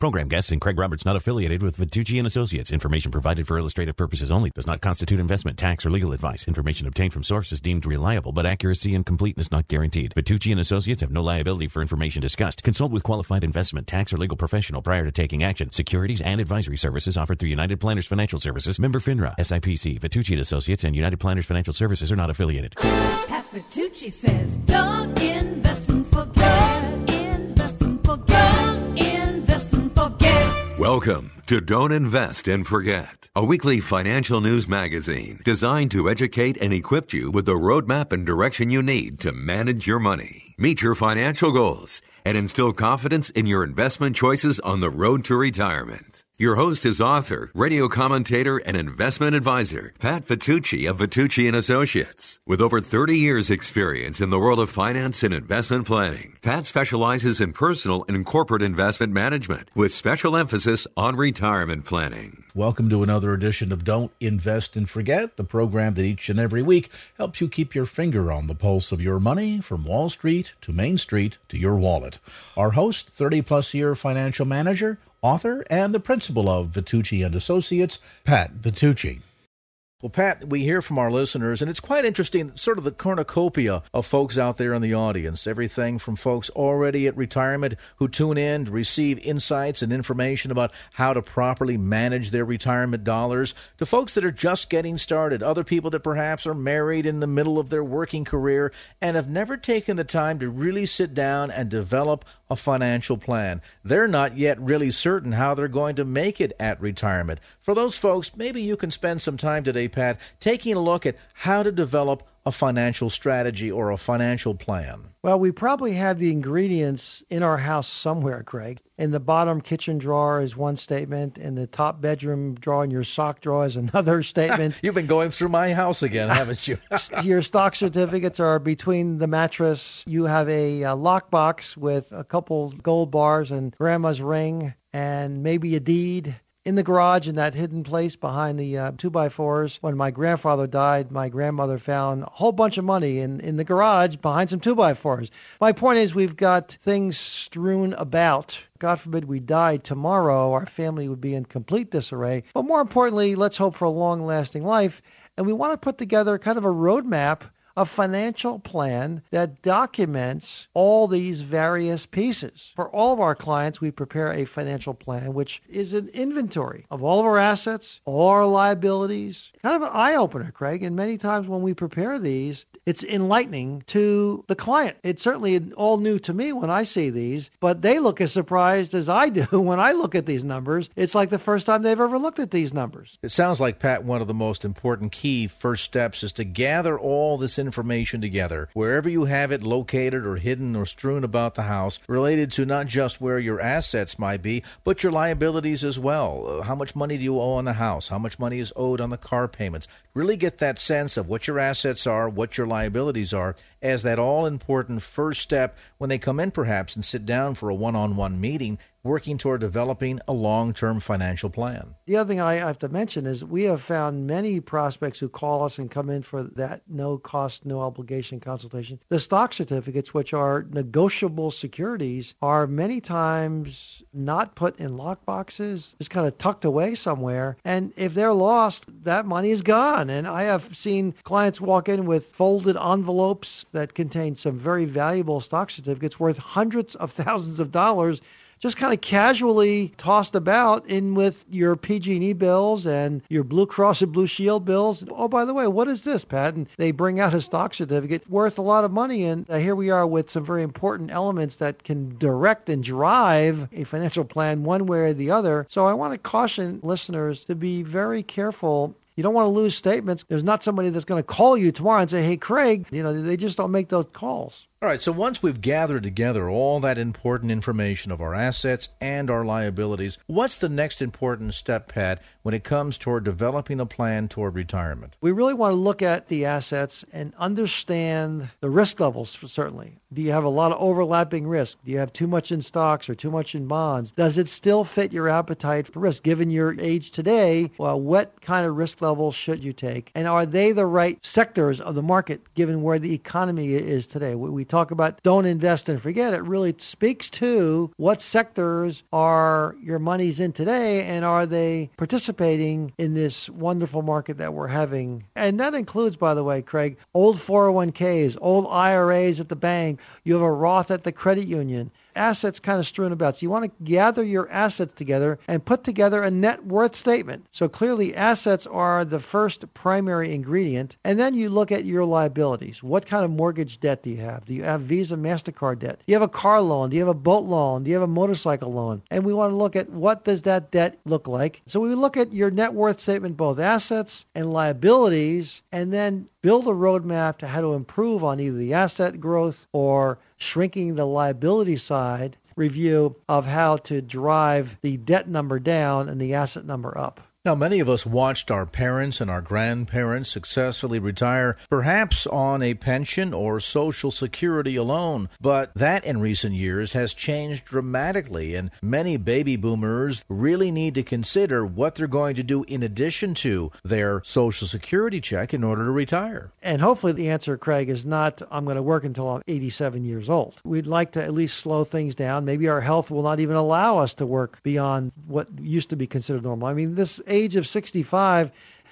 Program guests and Craig Roberts not affiliated with Vitucci and Associates. Information provided for illustrative purposes only does not constitute investment, tax, or legal advice. Information obtained from sources deemed reliable, but accuracy and completeness not guaranteed. Vitucci and Associates have no liability for information discussed. Consult with qualified investment, tax, or legal professional prior to taking action. Securities and advisory services offered through United Planners Financial Services, member FINRA, SIPC, Vitucci and Associates, and United Planners Financial Services are not affiliated. Pat Vitucci says, don't invest and forget. Invest and forget. Welcome to Don't Invest and Forget, a weekly financial news magazine designed to educate and equip you with the roadmap and direction you need to manage your money, meet your financial goals, and instill confidence in your investment choices on the road to retirement. Your host is author, radio commentator, and investment advisor, Pat Vitucci of Vitucci and Associates. With over 30 years experience in the world of finance and investment planning, Pat specializes in personal and corporate investment management with special emphasis on retirement planning. Welcome to another edition of Don't Invest and Forget, the program that each and every week helps you keep your finger on the pulse of your money from Wall Street to Main Street to your wallet. Our host, 30 plus year financial manager, author, and the principal of Vitucci and Associates, Pat Vitucci. Well, Pat, we hear from our listeners, and it's quite interesting, sort of the cornucopia of folks out there in the audience. Everything from folks already at retirement who tune in to receive insights and information about how to properly manage their retirement dollars, to folks that are just getting started, other people that perhaps are married in the middle of their working career and have never taken the time to really sit down and develop a financial plan. They're not yet really certain how they're going to make it at retirement. For those folks, maybe you can spend some time today, Pat, taking a look at how to develop a financial strategy or a financial plan. Well, we probably have the ingredients in our house somewhere, Craig. In the bottom kitchen drawer is one statement, and the top bedroom drawer in your sock drawer is another statement. You've been going through my house again, haven't you? your stock certificates are between the mattress. You have a, uh lockbox with a couple gold bars and grandma's ring and maybe a deed in the garage in that hidden place behind the uh, two by fours. When my grandfather died, my grandmother found a whole bunch of money in, in the garage behind some two by fours. My point is, we've got things strewn about. God forbid we die tomorrow, our family would be in complete disarray. But more importantly, let's hope for a long lasting life. And we want to put together kind of a roadmap a financial plan that documents all these various pieces. For all of our clients, we prepare a financial plan, which is an inventory of all of our assets, all our liabilities. Kind of an eye opener, Craig. And many times when we prepare these, it's enlightening to the client. It's certainly all new to me when I see these, but they look as surprised as I do when I look at these numbers. It's like the first time they've ever looked at these numbers. It sounds like, Pat, one of the most important key first steps is to gather all this information together, wherever you have it located or hidden or strewn about the house, related to not just where your assets might be, but your liabilities as well. Uh, How much money do you owe on the house? How much money is owed on the car payments? Really get that sense of what your assets are, what your liabilities are, as that all important first step when they come in perhaps and sit down for a one on one meeting working toward developing a long term financial plan. The other thing I have to mention is we have found many prospects who call us and come in for that no cost, no obligation consultation. The stock certificates, which are negotiable securities, are many times not put in lockboxes, just kind of tucked away somewhere. And if they're lost, that money is gone. And I have seen clients walk in with folded envelopes that contain some very valuable stock certificates worth hundreds of thousands of dollars just kind of casually tossed about in with your PG&E bills and your Blue Cross and Blue Shield bills. Oh, by the way, what is this, Pat? And they bring out a stock certificate worth a lot of money. And uh, here we are with some very important elements that can direct and drive a financial plan one way or the other. So I want to caution listeners to be very careful you don't want to lose statements. There's not somebody that's going to call you tomorrow and say, "Hey, Craig," you know, they just don't make those calls. All right, so once we've gathered together all that important information of our assets and our liabilities, what's the next important step, Pat, when it comes toward developing a plan toward retirement? We really want to look at the assets and understand the risk levels, certainly. Do you have a lot of overlapping risk? Do you have too much in stocks or too much in bonds? Does it still fit your appetite for risk? Given your age today, well, what kind of risk levels should you take? And are they the right sectors of the market given where the economy is today? We talk about don't invest and forget. It really speaks to what sectors are your money's in today and are they participating in this wonderful market that we're having? And that includes, by the way, Craig, old 401ks, old IRAs at the bank you have a Roth at the credit union assets kind of strewn about. So you want to gather your assets together and put together a net worth statement. So clearly, assets are the first primary ingredient. And then you look at your liabilities. What kind of mortgage debt do you have? Do you have Visa, MasterCard debt? Do you have a car loan? Do you have a boat loan? Do you have a motorcycle loan? And we want to look at what does that debt look like. So we look at your net worth statement, both assets and liabilities, and then build a roadmap to how to improve on either the asset growth or shrinking the liability side review of how to drive the debt number down and the asset number up. Now, many of us watched our parents and our grandparents successfully retire, perhaps on a pension or Social Security alone, but that in recent years has changed dramatically, and many baby boomers really need to consider what they're going to do in addition to their Social Security check in order to retire. And hopefully, the answer, Craig, is not I'm going to work until I'm 87 years old. We'd like to at least slow things down. Maybe our health will not even allow us to work beyond what used to be considered normal. I mean, this age of 65,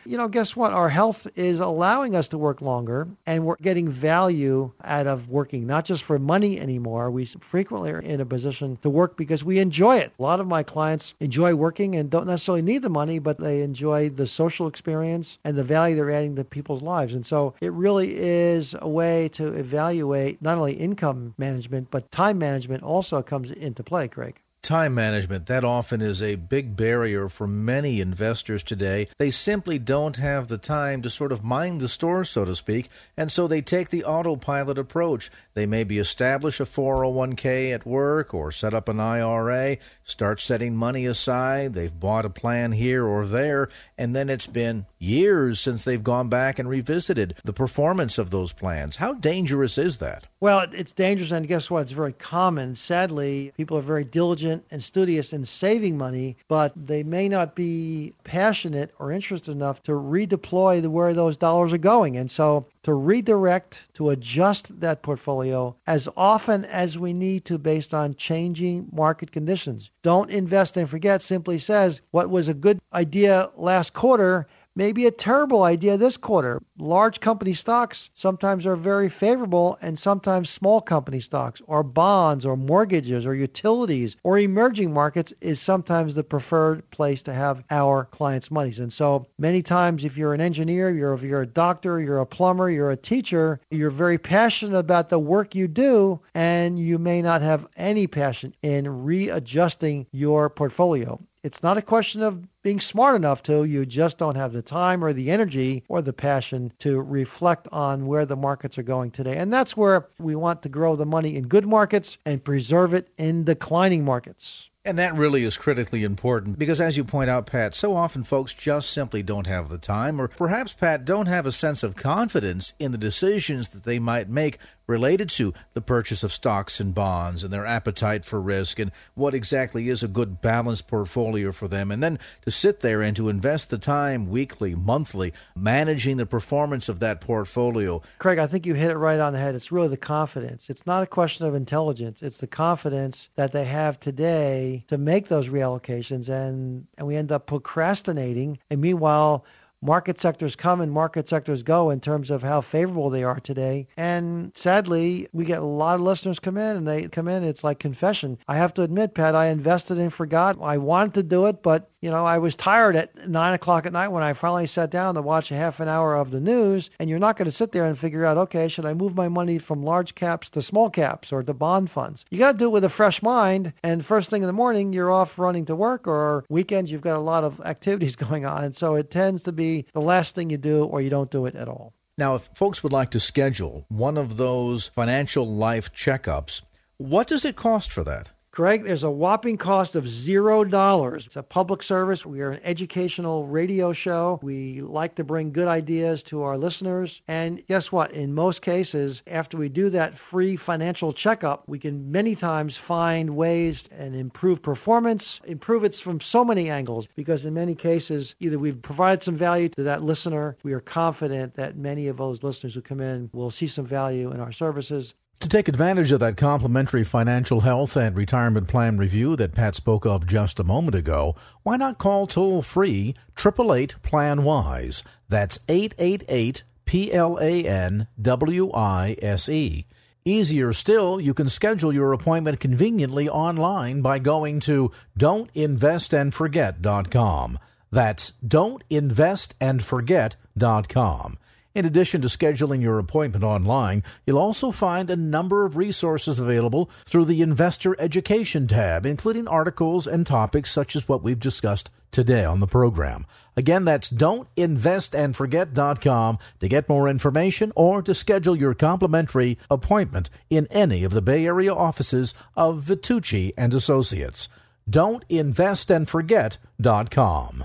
you know, guess what? Our health is allowing us to work longer and we're getting value out of working, not just for money anymore. We frequently are in a position to work because we enjoy it. A lot of my clients enjoy working and don't necessarily need the money, but they enjoy the social experience and the value they're adding to people's lives. And so it really is a way to evaluate not only income management, but time management also comes into play, Craig. Time management, that often is a big barrier for many investors today. They simply don't have the time to sort of mind the store, so to speak, and so they take the autopilot approach. They maybe establish a 401k at work or set up an IRA, start setting money aside. They've bought a plan here or there, and then it's been years since they've gone back and revisited the performance of those plans. How dangerous is that? Well, it's dangerous, and guess what? It's very common. Sadly, people are very diligent and studious in saving money, but they may not be passionate or interested enough to redeploy where those dollars are going. And so to redirect, to adjust that portfolio as often as we need to based on changing market conditions. Don't invest and forget simply says what was a good idea last quarter may be a terrible idea this quarter. Large company stocks sometimes are very favorable, and sometimes small company stocks, or bonds, or mortgages, or utilities, or emerging markets is sometimes the preferred place to have our clients' monies. And so many times, if you're an engineer, you're, if you're a doctor, you're a plumber, you're a teacher, you're very passionate about the work you do, and you may not have any passion in readjusting your portfolio. It's not a question of being smart enough to, you just don't have the time or the energy or the passion to reflect on where the markets are going today. And that's where we want to grow the money in good markets and preserve it in declining markets. And that really is critically important because, as you point out, Pat, so often folks just simply don't have the time, or perhaps, Pat, don't have a sense of confidence in the decisions that they might make related to the purchase of stocks and bonds and their appetite for risk and what exactly is a good balanced portfolio for them. And then to sit there and to invest the time weekly, monthly, managing the performance of that portfolio. Craig, I think you hit it right on the head. It's really the confidence. It's not a question of intelligence, it's the confidence that they have today to make those reallocations. And, and we end up procrastinating. And meanwhile, market sectors come and market sectors go in terms of how favorable they are today. And sadly, we get a lot of listeners come in and they come in, it's like confession. I have to admit, Pat, I invested and forgot. I wanted to do it, but you know, I was tired at nine o'clock at night when I finally sat down to watch a half an hour of the news. And you're not going to sit there and figure out, okay, should I move my money from large caps to small caps or to bond funds? You got to do it with a fresh mind. And first thing in the morning, you're off running to work, or weekends, you've got a lot of activities going on. So it tends to be the last thing you do, or you don't do it at all. Now, if folks would like to schedule one of those financial life checkups, what does it cost for that? Greg, there's a whopping cost of zero dollars. It's a public service. We are an educational radio show. We like to bring good ideas to our listeners. And guess what? In most cases, after we do that free financial checkup, we can many times find ways and improve performance, improve it from so many angles. Because in many cases, either we've provided some value to that listener, we are confident that many of those listeners who come in will see some value in our services. To take advantage of that complimentary financial health and retirement plan review that Pat spoke of just a moment ago, why not call toll free 888 Plan Wise? That's 888 P L A N W I S E. Easier still, you can schedule your appointment conveniently online by going to don'tinvestandforget.com. That's don'tinvestandforget.com. In addition to scheduling your appointment online, you'll also find a number of resources available through the Investor Education tab, including articles and topics such as what we've discussed today on the program. Again, that's don'tinvestandforget.com to get more information or to schedule your complimentary appointment in any of the Bay Area offices of Vitucci and Associates. Don'tinvestandforget.com.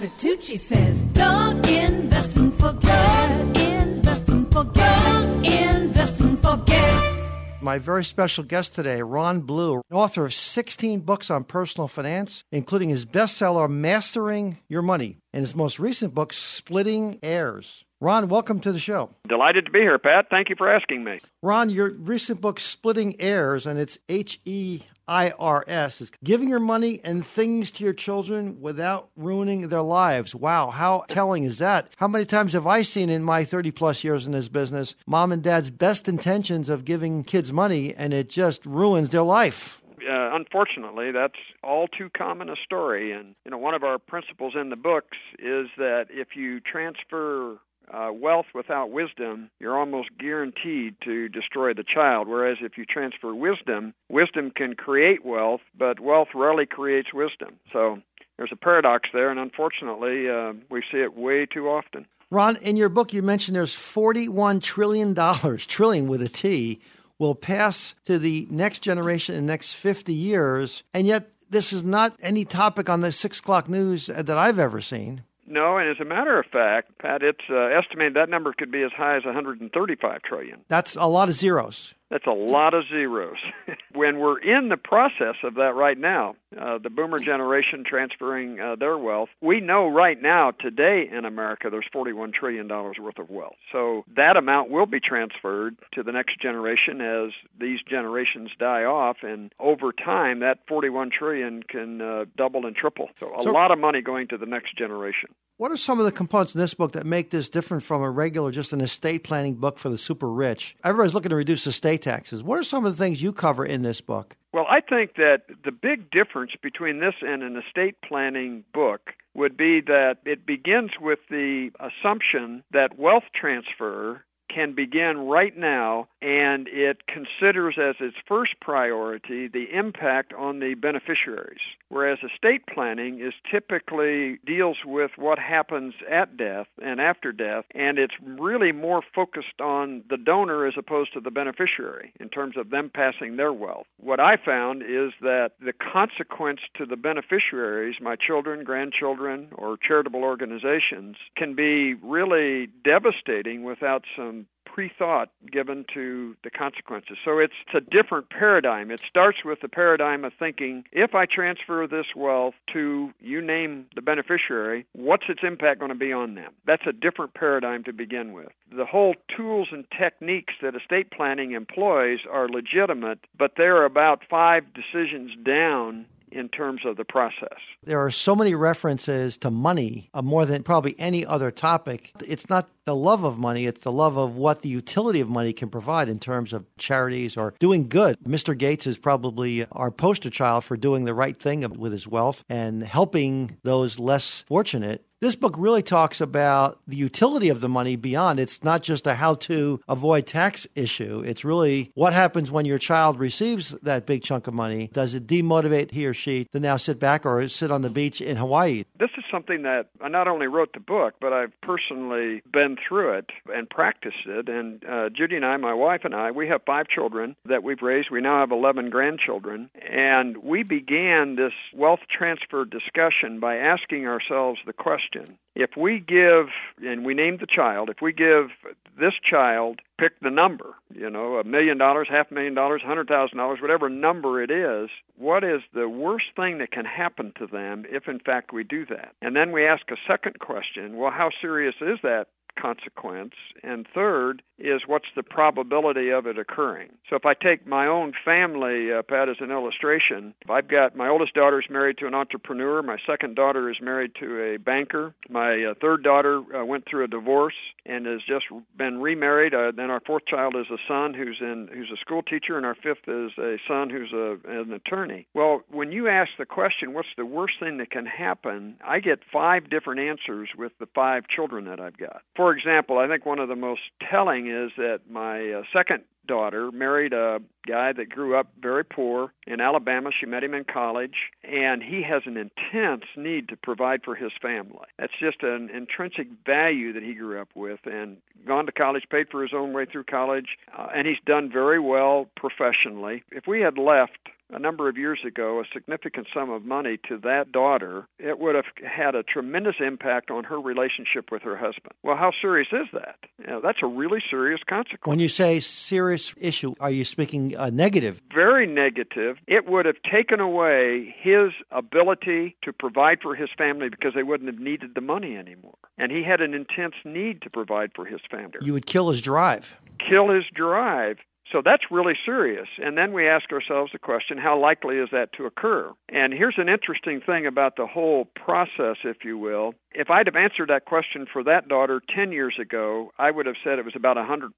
Pat says, don't invest and forget. Invest and forget. Invest and forget. My very special guest today, Ron Blue, author of 16 books on personal finance, including his bestseller, Mastering Your Money, and his most recent book, Splitting Heirs. Ron, welcome to the show. Delighted to be here, Pat. Thank you for asking me. Ron, your recent book, Splitting Heirs, and it's H E I R S, is giving your money and things to your children without ruining their lives. Wow, how telling is that? How many times have I seen in my 30 plus years in this business mom and dad's best intentions of giving kids money and it just ruins their life? Uh, unfortunately, that's all too common a story. And you know, one of our principles in the books is that if you transfer uh, wealth without wisdom, you're almost guaranteed to destroy the child. Whereas if you transfer wisdom, wisdom can create wealth, but wealth rarely creates wisdom. So there's a paradox there, and unfortunately, uh, we see it way too often. Ron, in your book, you mentioned there's $41 trillion, trillion with a T, will pass to the next generation in the next 50 years. And yet, this is not any topic on the six o'clock news that I've ever seen. No, and as a matter of fact, Pat, it's uh, estimated that number could be as high as 135 trillion. That's a lot of zeros. That's a lot of zeros. when we're in the process of that right now, uh, the boomer generation transferring uh, their wealth, we know right now, today in America, there's $41 trillion worth of wealth. So that amount will be transferred to the next generation as these generations die off. And over time, that 41 trillion can uh, double and triple. So a So- lot of money going to the next generation. What are some of the components in this book that make this different from a regular, just an estate planning book for the super rich? Everybody's looking to reduce estate taxes. What are some of the things you cover in this book? Well, I think that the big difference between this and an estate planning book would be that it begins with the assumption that wealth transfer can begin right now and it considers as its first priority the impact on the beneficiaries. Whereas estate planning is typically deals with what happens at death and after death and it's really more focused on the donor as opposed to the beneficiary in terms of them passing their wealth. What i found is that the consequence to the beneficiaries my children grandchildren or charitable organizations can be really devastating without some pre-thought given to the consequences. So it's, a different paradigm. It starts with the paradigm of thinking, if I transfer this wealth to you name the beneficiary, what's its impact going to be on them? That's a different paradigm to begin with. The whole tools and techniques that estate planning employs are legitimate, but they're about five decisions down in terms of the process. There are so many references to money, uh, more than probably any other topic. It's not the love of money, it's the love of what the utility of money can provide in terms of charities or doing good. Mr. Gates is probably our poster child for doing the right thing with his wealth and helping those less fortunate. This book really talks about the utility of the money beyond. It's not just a how to avoid tax issue. It's really what happens when your child receives that big chunk of money. Does it demotivate he or she to now sit back or sit on the beach in Hawaii? This is something that I not only wrote the book, but I've personally been been through it and practiced it. And uh, Judy and I, my wife and I, we have five children that we've raised. We now have 11 grandchildren. And we began this wealth transfer discussion by asking ourselves the question if we give, and we named the child, if we give this child, pick the number, you know, a million dollars, half a million dollars, hundred thousand dollars, whatever number it is, what is the worst thing that can happen to them if in fact we do that? And then we ask a second question, well, how serious is that consequence. And third is what's the probability of it occurring. So if I take my own family, uh, Pat, as an illustration, I've got my oldest daughter is married to an entrepreneur, my second daughter is married to a banker, my uh, third daughter uh, went through a divorce and has just been remarried. Uh, then our fourth child is a son who's in who's a school teacher, and our fifth is a son who's a, an attorney. Well, when you ask the question, what's the worst thing that can happen? I get five different answers with the five children that I've got. For example, I think one of the most telling is that my uh, second daughter married a guy that grew up very poor in Alabama. She met him in college, and he has an intense need to provide for his family. That's just an intrinsic value that he grew up with, and gone to college, paid for his own way through college, uh, and he's done very well professionally. If we had left a number of years ago a significant sum of money to that daughter, it would have had a tremendous impact on her relationship with her husband. Well, how serious is that? You know, that's a really serious consequence. When you say serious issue, are you speaking uh, negative? Very negative. It would have taken away his ability to provide for his family because they wouldn't have needed the money anymore. And he had an intense need to provide for his family. You would kill his drive. Kill his drive. So that's really serious. And then we ask ourselves the question how likely is that to occur? And here's an interesting thing about the whole process, if you will. If I'd have answered that question for that daughter 10 years ago, I would have said it was about a 100%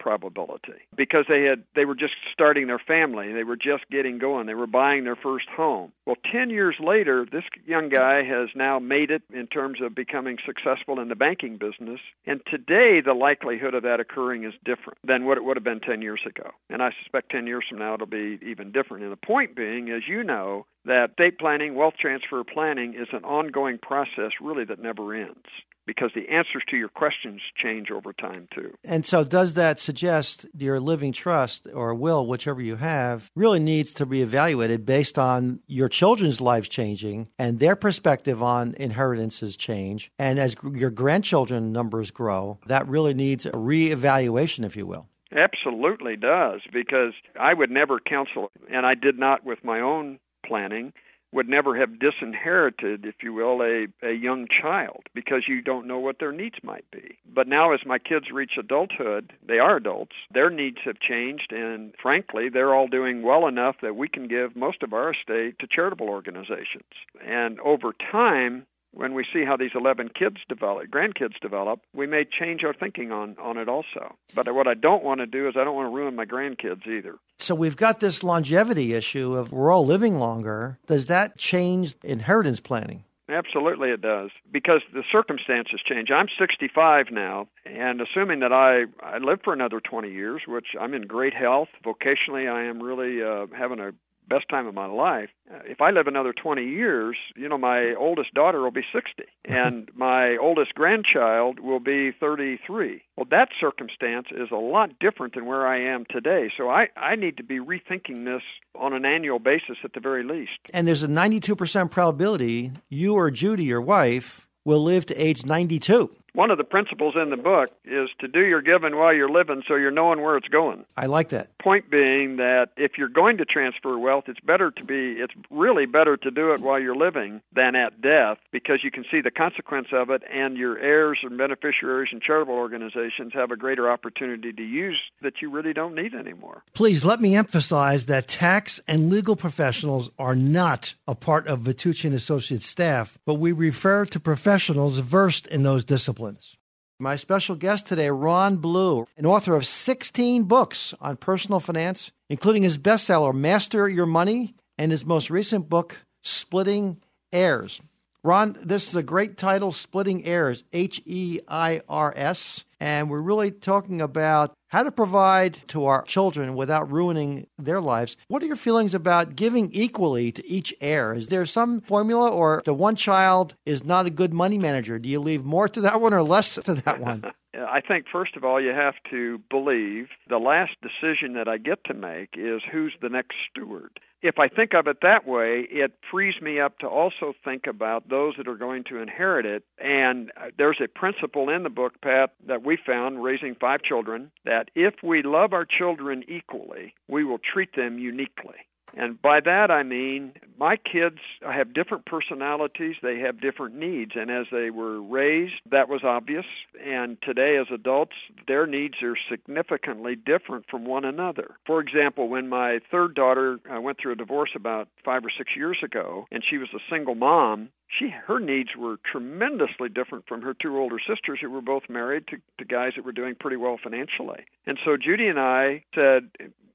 probability because they had they were just starting their family, they were just getting going, they were buying their first home. Well, 10 years later, this young guy has now made it in terms of becoming successful in the banking business, and today the likelihood of that occurring is different than what it would have been 10 years ago. And I suspect 10 years from now it'll be even different. And the point being, as you know, that estate planning, wealth transfer planning is an ongoing process really that never ends because the answers to your questions change over time too. And so, does that suggest your living trust or will, whichever you have, really needs to be evaluated based on your children's lives changing and their perspective on inheritances change? And as your grandchildren numbers grow, that really needs a reevaluation, if you will. Absolutely does, because I would never counsel, and I did not with my own planning would never have disinherited, if you will, a, a young child because you don't know what their needs might be. But now, as my kids reach adulthood, they are adults, their needs have changed, and frankly, they're all doing well enough that we can give most of our estate to charitable organizations. And over time, when we see how these 11 kids develop, grandkids develop, we may change our thinking on, on it also. But what I don't want to do is I don't want to ruin my grandkids either. So we've got this longevity issue of we're all living longer. Does that change inheritance planning? Absolutely, it does because the circumstances change. I'm 65 now, and assuming that I I live for another 20 years, which I'm in great health, vocationally I am really uh, having a best time of my life. Uh, if I live another 20 years, you know, my oldest daughter will be 60 and my oldest grandchild will be 33. Well, that circumstance is a lot different than where I am today. So I, I need to be rethinking this on an annual basis at the very least. And there's a 92% probability you or Judy, your wife, will live to age 92 one of the principles in the book is to do your giving while you're living so you're knowing where it's going. I like that. Point being that if you're going to transfer wealth, it's better to be, it's really better to do it while you're living than at death because you can see the consequence of it and your heirs and beneficiaries and charitable organizations have a greater opportunity to use that you really don't need anymore. Please let me emphasize that tax and legal professionals are not a part of Vitucci and Associates staff, but we refer to professionals versed in those disciplines disciplines. My special guest today, Ron Blue, an author of 16 books on personal finance, including his bestseller, Master Your Money, and his most recent book, Splitting Heirs. Ron, this is a great title, Splitting Heirs, H E I R S. And we're really talking about how to provide to our children without ruining their lives. What are your feelings about giving equally to each heir? Is there some formula, or the one child is not a good money manager? Do you leave more to that one or less to that one? I think, first of all, you have to believe the last decision that I get to make is who's the next steward. If I think of it that way, it frees me up to also think about those that are going to inherit it. And uh, there's a principle in the book, Pat, that we found raising five children that if we love our children equally, we will treat them uniquely. And by that I mean my kids have different personalities, they have different needs, and as they were raised, that was obvious. And today, as adults, their needs are significantly different from one another. For example, when my third daughter uh, went through a divorce about five or six years ago, and she was a single mom, she her needs were tremendously different from her two older sisters who were both married to, to guys that were doing pretty well financially. And so Judy and I said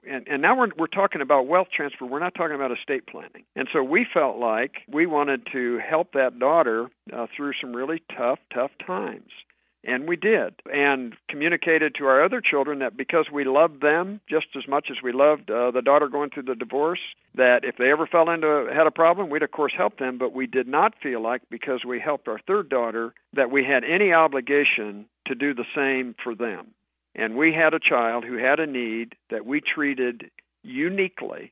and, and now we're we're talking about wealth transfer. We're not talking about estate planning. And so we felt like we wanted to help that daughter uh, through some really tough, tough times. And we did, and communicated to our other children that because we loved them just as much as we loved uh, the daughter going through the divorce, that if they ever fell into had a problem, we'd of course help them. But we did not feel like because we helped our third daughter that we had any obligation to do the same for them and we had a child who had a need that we treated uniquely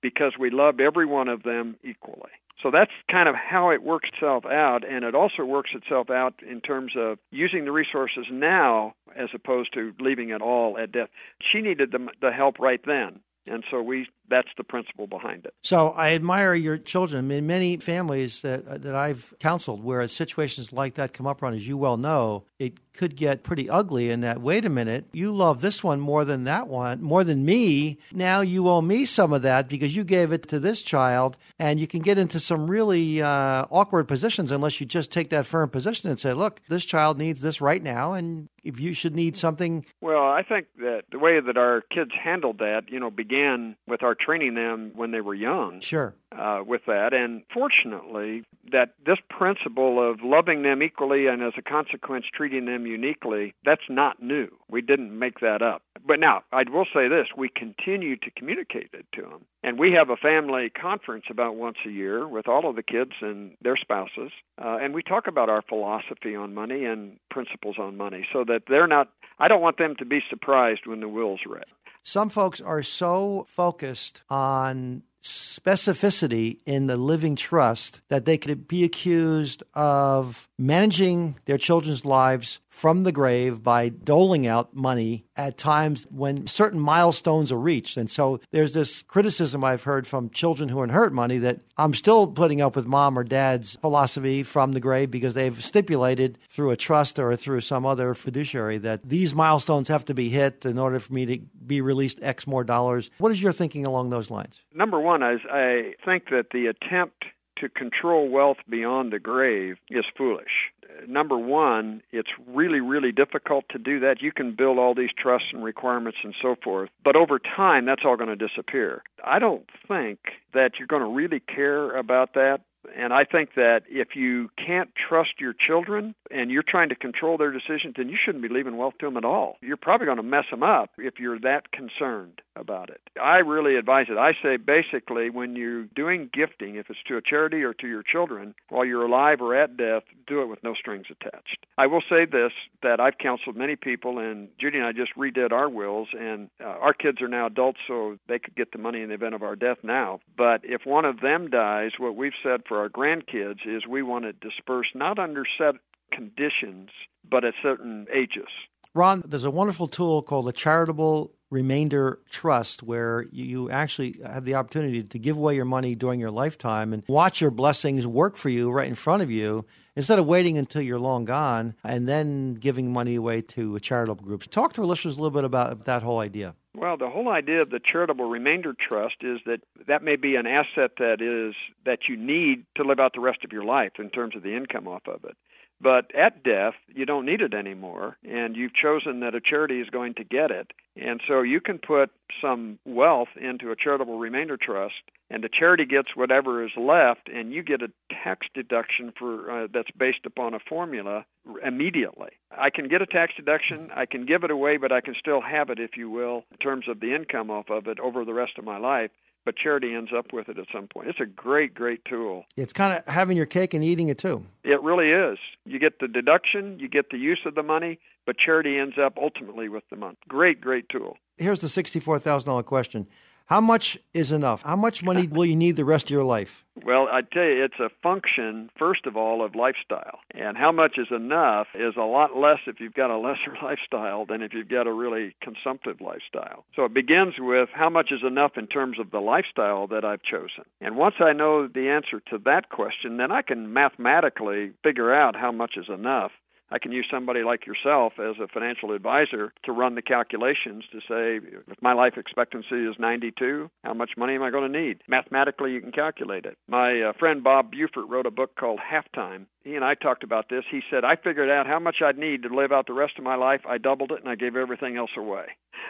because we loved every one of them equally. So that's kind of how it works itself out, and it also works itself out in terms of using the resources now as opposed to leaving it all at death. She needed the, the help right then, and so we that's the principle behind it. So I admire your children. In many families that that I've counseled, where situations like that come up, on, as you well know, it could get pretty ugly. In that, wait a minute, you love this one more than that one, more than me. Now you owe me some of that because you gave it to this child, and you can get into some really uh, awkward positions unless you just take that firm position and say, look, this child needs this right now, and if you should need something. Well, I think that the way that our kids handled that, you know, began with our training them when they were young. Sure. Uh, with that, and fortunately, that this principle of loving them equally and as a consequence treating them uniquely, that's not new. We didn't make that up. But now, I will say this we continue to communicate it to them. And we have a family conference about once a year with all of the kids and their spouses. Uh, and we talk about our philosophy on money and principles on money so that they're not, I don't want them to be surprised when the will's read. Some folks are so focused on specificity in the living trust that they could be accused of managing their children's lives from the grave by doling out money at times when certain milestones are reached. And so there's this criticism I've heard from children who inherit money that I'm still putting up with mom or dad's philosophy from the grave because they've stipulated through a trust or through some other fiduciary that these milestones have to be hit in order for me to be released X more dollars. What is your thinking along those lines? Number one is I think that the attempt to control wealth beyond the grave is foolish number one, it's really, really difficult to do that. You can build all these trusts and requirements and so forth, but over time, that's all going to disappear. I don't think that you're going to really care about that and I think that if you can't trust your children and you're trying to control their decisions, then you shouldn't be leaving wealth to them at all. You're probably going to mess them up if you're that concerned about it. I really advise it. I say basically when you're doing gifting, if it's to a charity or to your children, while you're alive or at death, do it with no strings attached. I will say this that I've counseled many people, and Judy and I just redid our wills, and uh, our kids are now adults, so they could get the money in the event of our death now. But if one of them dies, what we've said for our grandkids is we want to disperse not under set conditions, but at certain ages. Ron, there's a wonderful tool called the Charitable Remainder Trust where you actually have the opportunity to give away your money during your lifetime and watch your blessings work for you right in front of you instead of waiting until you're long gone and then giving money away to charitable groups. Talk to our listeners a little bit about that whole idea. Well, the whole idea of the charitable remainder trust is that that may be an asset that is that you need to live out the rest of your life in terms of the income off of it. But at death, you don't need it anymore, and you've chosen that a charity is going to get it. And so you can put some wealth into a charitable remainder trust, and the charity gets whatever is left, and you get a tax deduction for uh, that's based upon a formula immediately. I can get a tax deduction, I can give it away, but I can still have it, if you will, in terms of the income off of it over the rest of my life but charity ends up with it at some point. It's a great, great tool. It's kind of having your cake and eating it too. It really is. You get the deduction, you get the use of the money, but charity ends up ultimately with the money. Great, great tool. Here's the $64,000 question. How much is enough? How much money will you need the rest of your life? Well, I tell you, it's a function, first of all, of lifestyle. And how much is enough is a lot less if you've got a lesser lifestyle than if you've got a really consumptive lifestyle. So it begins with how much is enough in terms of the lifestyle that I've chosen. And once I know the answer to that question, then I can mathematically figure out how much is enough. I can use somebody like yourself as a financial advisor to run the calculations to say if my life expectancy is 92, how much money am I going to need? Mathematically, you can calculate it. My uh, friend Bob Buford wrote a book called Halftime. He and I talked about this. He said, I figured out how much I'd need to live out the rest of my life. I doubled it and I gave everything else away.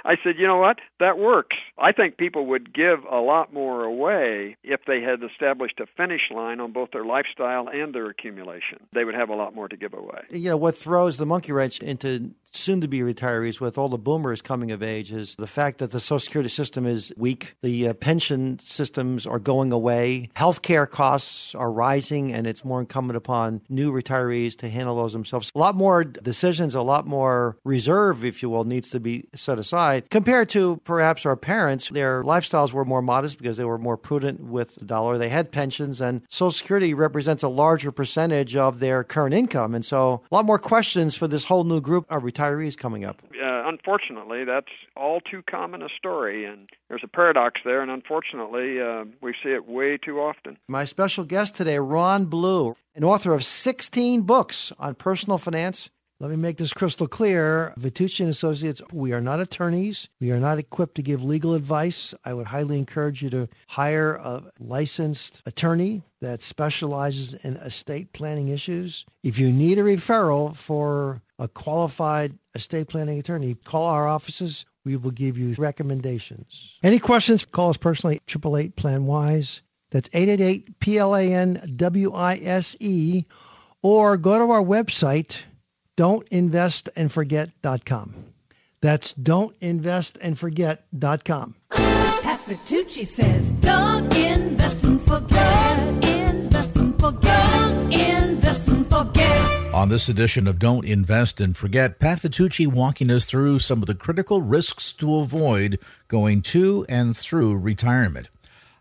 I said, you know what? That works. I think people would give a lot more away if they had established a finish line on both their lifestyle and their accumulation. They would have a lot more to give away. You know, what throws the monkey wrench into soon to be retirees with all the boomers coming of age is the fact that the Social Security system is weak. The uh, pension systems are going away. Healthcare costs are rising, and it's more incumbent upon new retirees to handle those themselves. A lot more decisions, a lot more reserve, if you will, needs to be set aside compared to perhaps our parents. Their lifestyles were more modest because they were more prudent with the dollar. They had pensions, and Social Security represents a larger percentage of their current income. And so a lot more questions for this whole new group of retirees coming up. Uh, unfortunately, that's all too common a story, and there's a paradox there, and unfortunately, uh, we see it way too often. My special guest today, Ron Blue, an author of 16 books on personal finance. Let me make this crystal clear. Vitucci and Associates, we are not attorneys. We are not equipped to give legal advice. I would highly encourage you to hire a licensed attorney that specializes in estate planning issues. If you need a referral for a qualified estate planning attorney, call our offices. We will give you recommendations. Any questions? Call us personally, 888 Plan Wise. That's 888 P L A N W I S E. Or go to our website, don'tinvestandforget.com. That's don'tinvestandforget.com. Pat Vitucci says, don't invest and forget. Invest and forget. Invest and forget. On this edition of Don't Invest and Forget, Pat Vitucci walking us through some of the critical risks to avoid going to and through retirement.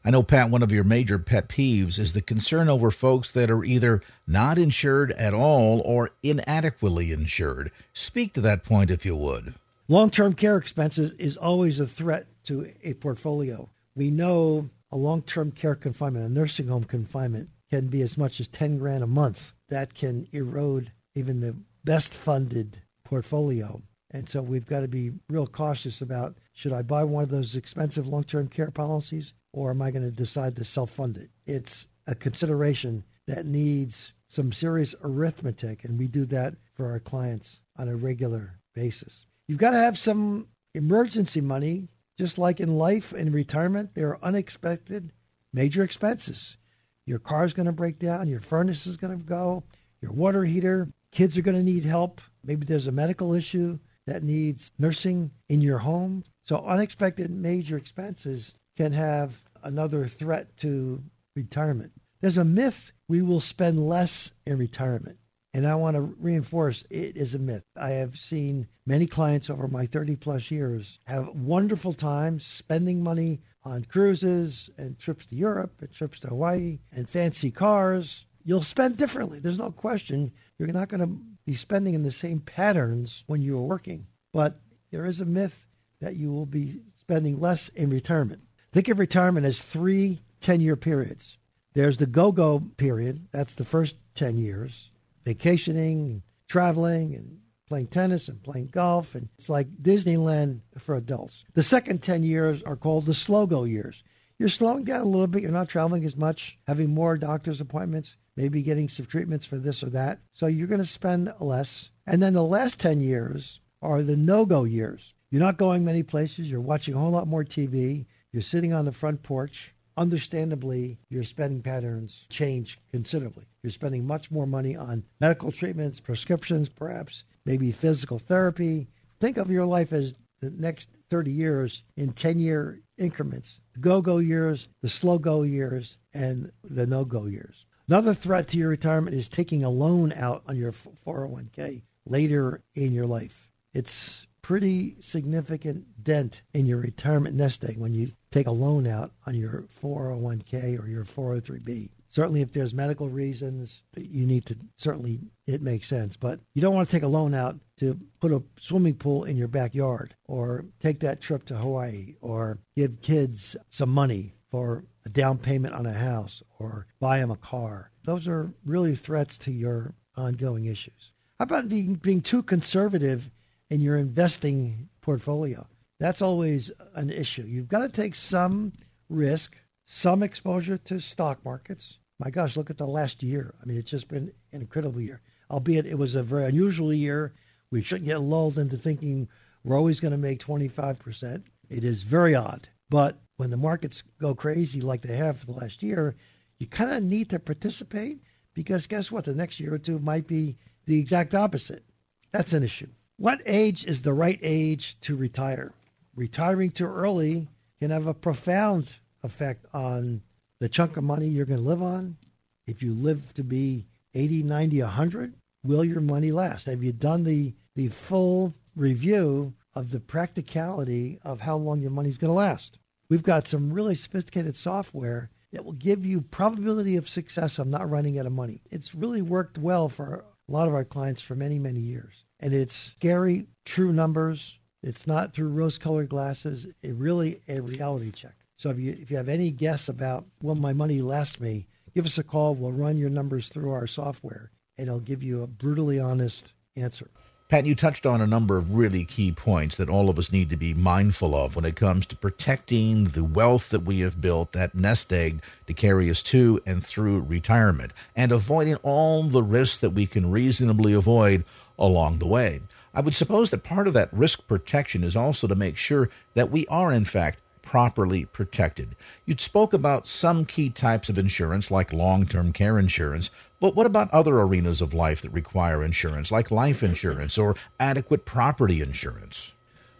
I know, Pat, one of your major pet peeves is the concern over folks that are either not insured at all or inadequately insured. Speak to that point if you would. Long term care expenses is always a threat to a portfolio. We know a long term care confinement, a nursing home confinement, can be as much as 10 grand a month. That can erode even the best funded portfolio. And so we've got to be real cautious about should I buy one of those expensive long term care policies or am I going to decide to self fund it? It's a consideration that needs some serious arithmetic, and we do that for our clients on a regular basis. You've got to have some emergency money, just like in life and retirement, there are unexpected major expenses. Your car's going to break down, your furnace is going to go, your water heater, kids are going to need help. Maybe there's a medical issue that needs nursing in your home. So, unexpected major expenses can have another threat to retirement. There's a myth we will spend less in retirement. And I want to reinforce it is a myth. I have seen many clients over my 30 plus years have wonderful times spending money on cruises and trips to Europe and trips to Hawaii and fancy cars. You'll spend differently. There's no question. You're not going to be spending in the same patterns when you're working. But there is a myth that you will be spending less in retirement. Think of retirement as three 10 year periods. There's the go go period, that's the first 10 years, vacationing, and traveling, and playing tennis and playing golf. And it's like Disneyland for adults. The second 10 years are called the slow go years. You're slowing down a little bit, you're not traveling as much, having more doctor's appointments, maybe getting some treatments for this or that. So you're going to spend less. And then the last 10 years are the no go years. You're not going many places, you're watching a whole lot more TV. You're sitting on the front porch. Understandably, your spending patterns change considerably. You're spending much more money on medical treatments, prescriptions, perhaps, maybe physical therapy. Think of your life as the next 30 years in 10 year increments go go years, the slow go years, and the no go years. Another threat to your retirement is taking a loan out on your 401k later in your life. It's pretty significant dent in your retirement nest egg when you take a loan out on your 401k or your 403b. Certainly, if there's medical reasons that you need to, certainly it makes sense. But you don't want to take a loan out to put a swimming pool in your backyard or take that trip to Hawaii or give kids some money for a down payment on a house or buy them a car. Those are really threats to your ongoing issues. How about being, being too conservative in your investing portfolio? That's always an issue. You've got to take some risk, some exposure to stock markets. My gosh, look at the last year. I mean, it's just been an incredible year. Albeit it was a very unusual year. We shouldn't get lulled into thinking we're always going to make 25%. It is very odd. But when the markets go crazy like they have for the last year, you kind of need to participate because guess what? The next year or two might be the exact opposite. That's an issue. What age is the right age to retire? Retiring too early can have a profound effect on the chunk of money you're going to live on. If you live to be 80, 90, 100, will your money last? Have you done the, the full review of the practicality of how long your money's going to last? We've got some really sophisticated software that will give you probability of success of not running out of money. It's really worked well for a lot of our clients for many, many years and it's scary, true numbers. It's not through rose-colored glasses. It really a reality check. So if you if you have any guess about will my money last me, give us a call. We'll run your numbers through our software, and it'll give you a brutally honest answer. Pat, you touched on a number of really key points that all of us need to be mindful of when it comes to protecting the wealth that we have built, that nest egg to carry us to and through retirement, and avoiding all the risks that we can reasonably avoid along the way. I would suppose that part of that risk protection is also to make sure that we are, in fact, properly protected. You spoke about some key types of insurance, like long term care insurance, but what about other arenas of life that require insurance, like life insurance or adequate property insurance?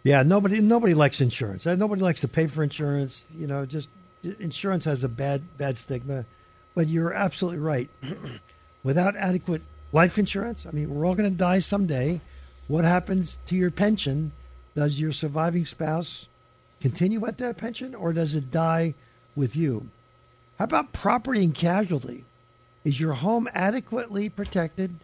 Yeah, nobody nobody likes insurance. Uh, nobody likes to pay for insurance. You know, just insurance has a bad bad stigma. But you're absolutely right. Without adequate life insurance. I mean, we're all going to die someday. What happens to your pension? Does your surviving spouse continue at that pension or does it die with you? How about property and casualty? Is your home adequately protected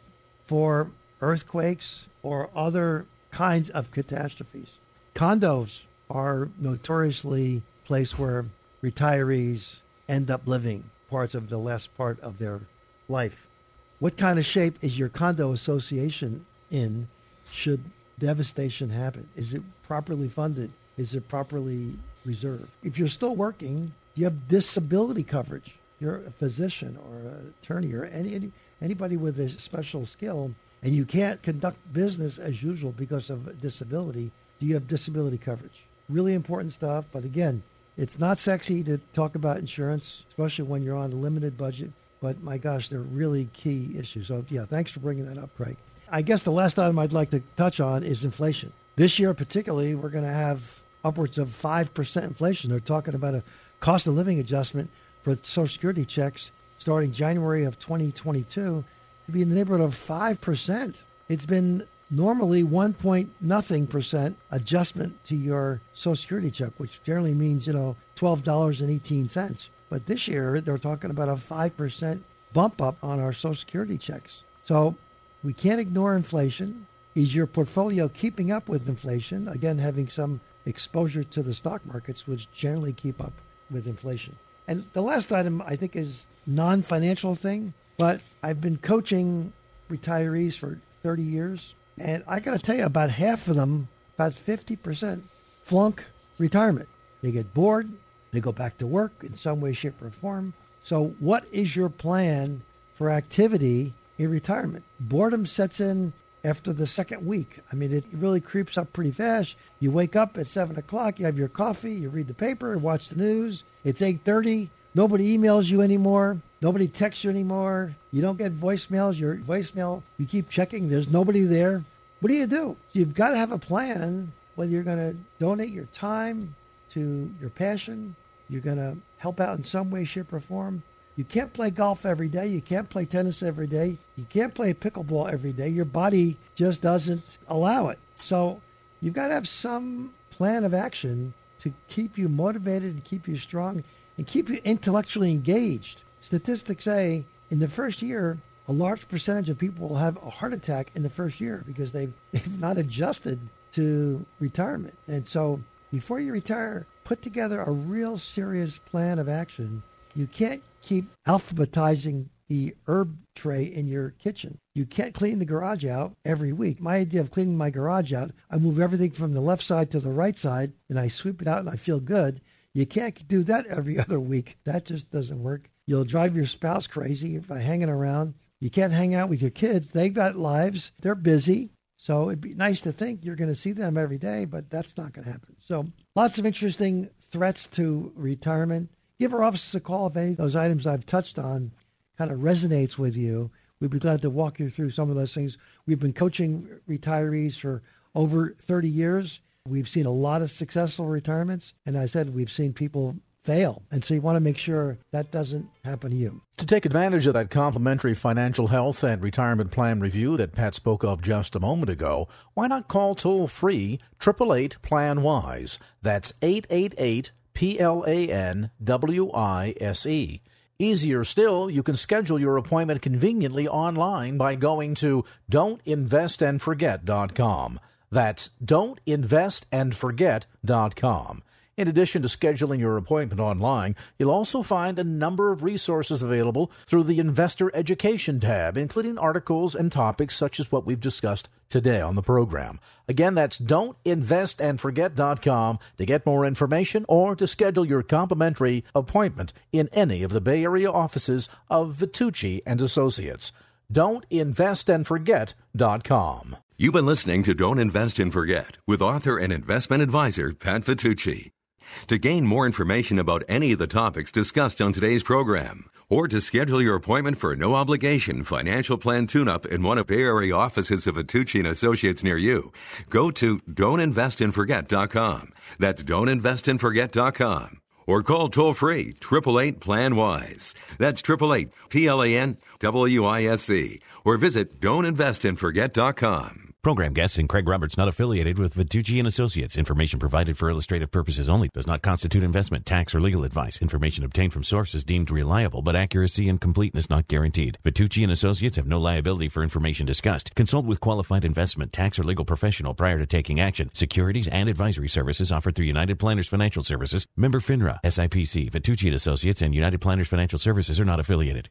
for earthquakes or other kinds of catastrophes? Condos are notoriously a place where retirees end up living parts of the last part of their life. What kind of shape is your condo association in should devastation happen? Is it properly funded? Is it properly reserved? If you're still working, you have disability coverage. You're a physician or an attorney or any, any anybody with a special skill, and you can't conduct business as usual because of disability. Do you have disability coverage? Really important stuff. But again, it's not sexy to talk about insurance, especially when you're on a limited budget. But my gosh, they're really key issues. So, yeah, thanks for bringing that up, Craig. I guess the last item I'd like to touch on is inflation. This year, particularly, we're going to have upwards of 5% inflation. They're talking about a cost of living adjustment for Social Security checks starting January of 2022 to be in the neighborhood of 5%. It's been normally one point nothing percent adjustment to your Social Security check, which generally means, you know, $12.18. But this year, they're talking about a 5% bump up on our Social Security checks. So we can't ignore inflation. Is your portfolio keeping up with inflation? Again, having some exposure to the stock markets, which generally keep up with inflation. And the last item I think is non-financial thing, but I've been coaching retirees for 30 years, and I got to tell you, about half of them, about 50%, flunk retirement. They get bored, they go back to work in some way, shape, or form. So, what is your plan for activity in retirement? Boredom sets in after the second week. I mean, it really creeps up pretty fast. You wake up at seven o'clock, you have your coffee, you read the paper, watch the news. It's eight thirty. Nobody emails you anymore. Nobody texts you anymore. You don't get voicemails. Your voicemail, you keep checking. There's nobody there. What do you do? You've got to have a plan whether you're going to donate your time, to your passion. You're going to help out in some way, shape, or form. You can't play golf every day. You can't play tennis every day. You can't play pickleball every day. Your body just doesn't allow it. So you've got to have some plan of action to keep you motivated and keep you strong and keep you intellectually engaged. Statistics say in the first year, a large percentage of people will have a heart attack in the first year because they've, they've not adjusted to retirement. And so before you retire, put together a real serious plan of action. You can't keep alphabetizing the herb tray in your kitchen. You can't clean the garage out every week. My idea of cleaning my garage out, I move everything from the left side to the right side and I sweep it out and I feel good. You can't do that every other week. That just doesn't work. You'll drive your spouse crazy by hanging around. You can't hang out with your kids. They've got lives. They're busy. So it'd be nice to think you're going to see them every day, but that's not going to happen. So lots of interesting threats to retirement. Give our offices a call if any of those items I've touched on kind of resonates with you. We'd be glad to walk you through some of those things. We've been coaching retirees for over 30 years. We've seen a lot of successful retirements. And I said we've seen people fail. And so you want to make sure that doesn't happen to you. To take advantage of that complimentary financial health and retirement plan review that Pat spoke of just a moment ago, why not call toll free 888 Plan Wise? That's 888 P L A N W I S E. Easier still, you can schedule your appointment conveniently online by going to don'tinvestandforget.com. That's don'tinvestandforget.com. In addition to scheduling your appointment online, you'll also find a number of resources available through the Investor Education tab, including articles and topics such as what we've discussed today on the program. Again, that's don'tinvestandforget.com to get more information or to schedule your complimentary appointment in any of the Bay Area offices of Vitucci and Associates. Don'tinvestandforget.com. You've been listening to Don't Invest and Forget with author and investment advisor Pat Vitucci. To gain more information about any of the topics discussed on today's program, or to schedule your appointment for a no obligation financial plan tune-up in one of Bay Area offices of Vitucci and Associates near you, go to don'tinvestandforget.com. That's don'tinvestandforget.com. Or call toll free 888 Plan Wise. That's 888 P L A N W I S E. Or visit don'tinvestandforget.com. Program guests and Craig Roberts not affiliated with Vitucci and Associates. Information provided for illustrative purposes only does not constitute investment, tax, or legal advice. Information obtained from sources deemed reliable, but accuracy and completeness not guaranteed. Vitucci and Associates have no liability for information discussed. Consult with qualified investment, tax, or legal professional prior to taking action. Securities and advisory services offered through United Planners Financial Services, member FINRA, SIPC, Vitucci and Associates, and United Planners Financial Services are not affiliated.